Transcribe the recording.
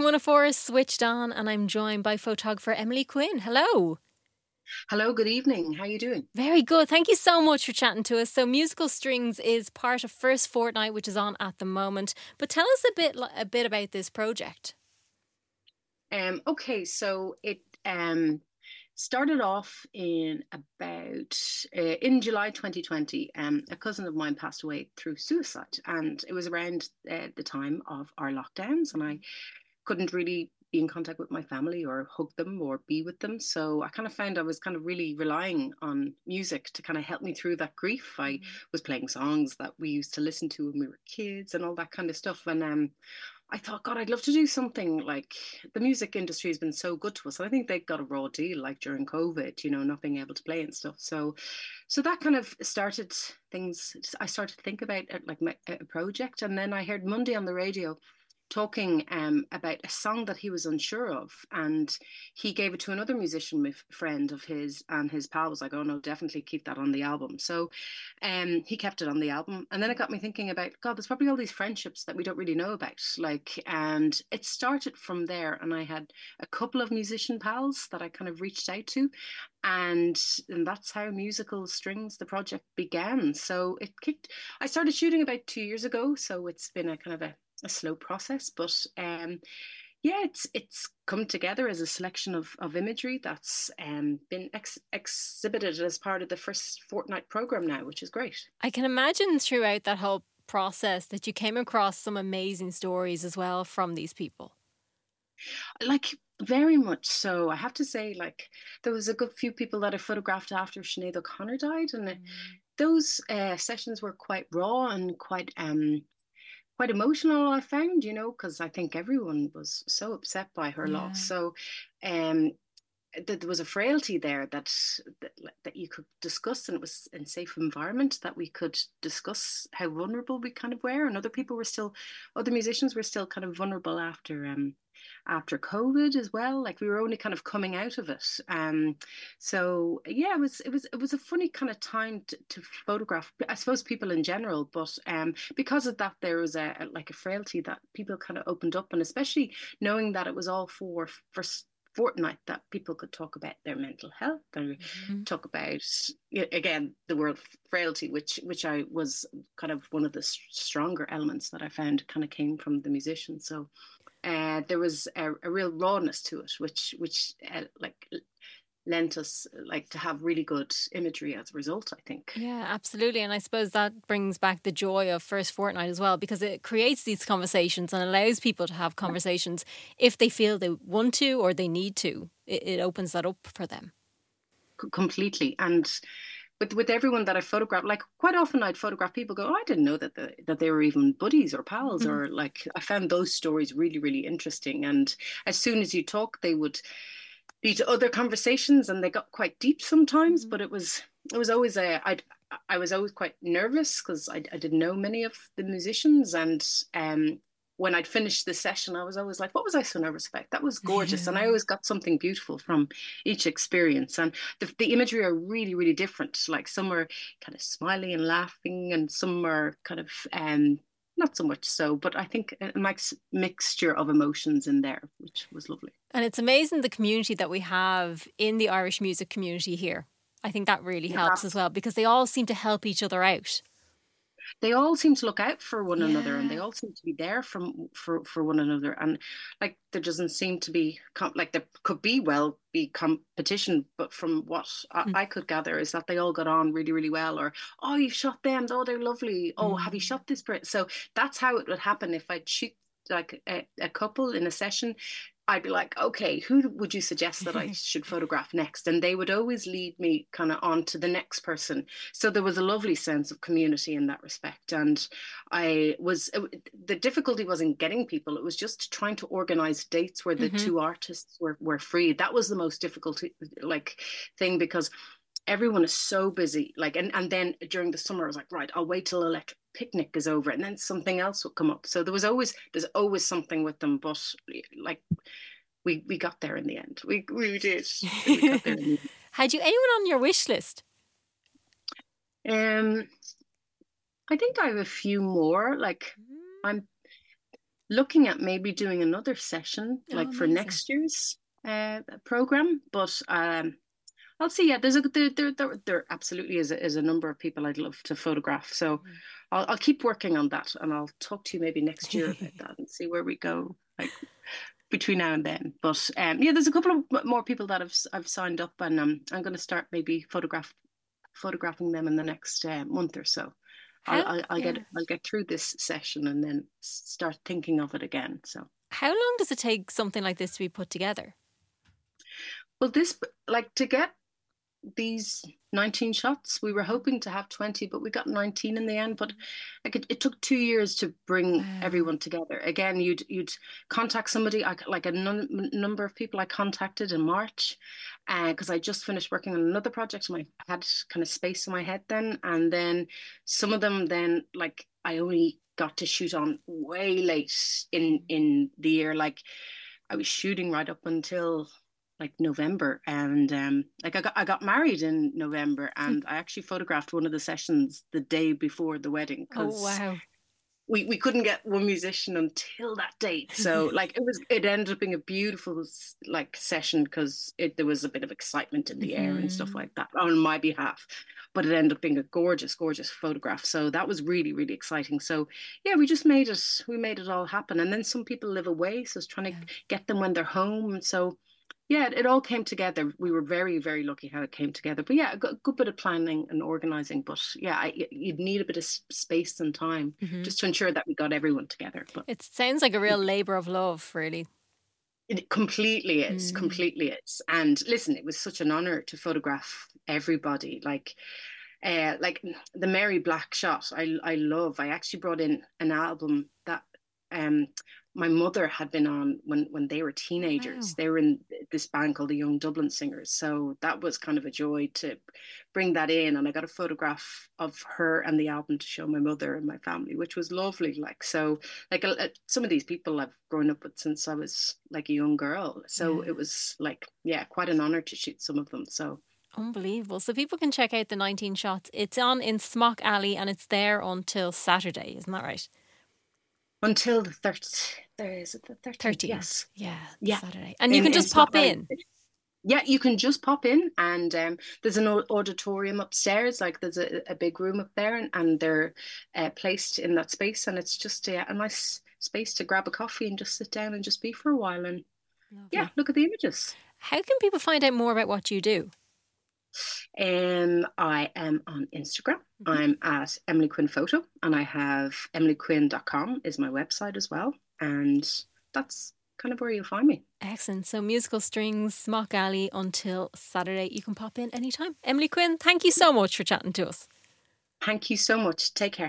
FM 104 is switched on, and I'm joined by photographer Emily Quinn. Hello. Hello, good evening. How are you doing? Very good. Thank you so much for chatting to us. So, Musical Strings is part of First Fortnight, which is on at the moment. But tell us a bit a bit about this project. Um, okay, so it um, started off in about uh, in July 2020. Um, a cousin of mine passed away through suicide, and it was around uh, the time of our lockdowns, and I couldn't really be in contact with my family or hug them or be with them. So I kind of found I was kind of really relying on music to kind of help me through that grief. I mm-hmm. was playing songs that we used to listen to when we were kids and all that kind of stuff. And um, I thought, God, I'd love to do something like the music industry has been so good to us. I think they got a raw deal, like during COVID, you know, not being able to play and stuff. So, so that kind of started things. I started to think about it, like my, a project, and then I heard Mundy on the radio talking um, about a song that he was unsure of, and he gave it to another musician friend of his, and his pal was like, "Oh no, definitely keep that on the album." So, um, he kept it on the album, and then it got me thinking about God. There's probably all these friendships that we don't really know about, like, and it started from there. And I had a couple of musician pals that I kind of reached out to, and and that's how musical strings the project began so it kicked i started shooting about two years ago so it's been a kind of a a slow process, but um, yeah, it's it's come together as a selection of, of imagery that's um, been ex- exhibited as part of the first fortnight program now, which is great. I can imagine throughout that whole process that you came across some amazing stories as well from these people. Like very much so. I have to say, like there was a good few people that I photographed after Sinead O'Connor died, and mm. those uh, sessions were quite raw and quite um, quite emotional i found you know because i think everyone was so upset by her yeah. loss so um that there was a frailty there that, that that you could discuss and it was in safe environment that we could discuss how vulnerable we kind of were and other people were still other musicians were still kind of vulnerable after um after COVID as well. Like we were only kind of coming out of it. Um, so yeah, it was it was it was a funny kind of time to, to photograph. I suppose people in general, but um, because of that, there was a, a like a frailty that people kind of opened up, and especially knowing that it was all for for fortnight that people could talk about their mental health and mm-hmm. talk about again the word frailty which which i was kind of one of the stronger elements that i found kind of came from the musician so uh, there was a, a, real rawness to it, which which uh, like lent us like to have really good imagery as a result. I think. Yeah, absolutely, and I suppose that brings back the joy of first fortnight as well, because it creates these conversations and allows people to have conversations if they feel they want to or they need to. It, it opens that up for them. C- completely, and with with everyone that I photographed, like quite often I'd photograph people go, oh, I didn't know that the, that they were even buddies or pals, mm-hmm. or like I found those stories really really interesting. And as soon as you talk, they would lead to other conversations, and they got quite deep sometimes. Mm-hmm. But it was it was always a I I was always quite nervous because I, I didn't know many of the musicians, and um when I'd finished the session, I was always like, what was I so nervous about? That was gorgeous. Yeah. And I always got something beautiful from each experience. And the, the imagery are really, really different. Like some are kind of smiling and laughing, and some are kind of um, not so much so, but I think a mix, mixture of emotions in there, which was lovely. And it's amazing the community that we have in the Irish music community here. I think that really helps yeah. as well because they all seem to help each other out they all seem to look out for one yeah. another and they all seem to be there from for for one another and like there doesn't seem to be like there could be well be competition but from what mm. I, I, could gather is that they all got on really really well or oh you've shot them oh they're lovely oh mm. have you mm. shot this person so that's how it would happen if i'd shoot like a, a couple in a session I'd be like, okay, who would you suggest that I should photograph next? And they would always lead me kind of on to the next person. So there was a lovely sense of community in that respect. And I was, the difficulty wasn't getting people, it was just trying to organize dates where the mm-hmm. two artists were, were free. That was the most difficult like thing because everyone is so busy like and, and then during the summer i was like right i'll wait till electric picnic is over and then something else will come up so there was always there's always something with them but like we we got there in the end we we did we had you anyone on your wish list um i think i have a few more like mm. i'm looking at maybe doing another session Oh, like for amazing. next year's uh, program. But um, I'll see. Yeah, there's a there there there, there absolutely is a, is a number of people I'd love to photograph. So Mm. I'll I'll keep working on that, and I'll talk to you maybe next year about that and see where we go. Like between now and then. But um, yeah, there's a couple of more people that I've I've signed up, and um, I'm going to start maybe photograph photographing them in the next uh, month or so. I'll, How- I'll, I'll get. I'll get through this session and then start thinking of it again. So How long does it take something like this to be put together? well, this like to get these 19 shots. We were hoping to have 20, but we got 19 in the end. But it, it took two years to bring everyone together. Again, you'd you'd contact somebody, I, like a num- number of people I contacted in March, uh, because I just finished working on another project. And I had kind of space in my head then, and then some of them then like I only got to shoot on way late in in the year. Like I was shooting right up until like November and um like I got I got married in November and I actually photographed one of the sessions the day before the wedding Oh because wow! we, we couldn't get one musician until that date. So like it was it ended up being a beautiful like session because it there was a bit of excitement in the air and stuff Mhm. like that on my behalf but it ended up being a gorgeous gorgeous photograph. So that was really really exciting. So yeah we just made it we made it all happen and then some people live away so it's trying to get them when they're home. And so yeah it, it all came together. We were very very lucky how it came together. But yeah a good, good bit of planning and organizing. But yeah I, you'd need a bit of space and time Mhm. just to ensure that we got everyone together. But It sounds like a real labour of love, really. it completely is Mm. completely is. And listen it was such an honor to photograph everybody. Like uh like the mary black shot i i love. I actually brought in an album that um my mother had been on when when they were teenagers Wow. they were in this band called the young dublin singers so that was kind of a joy to bring that in and i got a photograph of her and the album to show my mother and my family which was lovely like so like uh, some of these people I've grown up with since I was like a young girl. So Yeah. it was like, yeah, quite an honor to shoot some of them. So Unbelievable. So people can check out the 19 shots. It's on in Smock Alley and it's there until Saturday, isn't that right? Until the third, there is it the 13th? 13th. Yes. Yeah, Yeah. Saturday. And you In- can in just pop Smock in. Yeah, you can just pop in, and um, there's an auditorium upstairs. Like there's a, a big room up there, and, and they're uh, placed in that space, and it's just uh, a nice space to grab a coffee and just sit down and just be for a while, and yeah, look at the images. How can people find out more about what you do? Um, I am on Instagram. Mhm. I'm at Emily Quinn Photo, and I have emilyquinn.com is my website as well, and that's kind of where you'll find me. Excellent. So musical strings, Smock Alley until Saturday. You can pop in anytime. Emily Quinn, thank you so much for chatting to us. Thank you so much. Take care.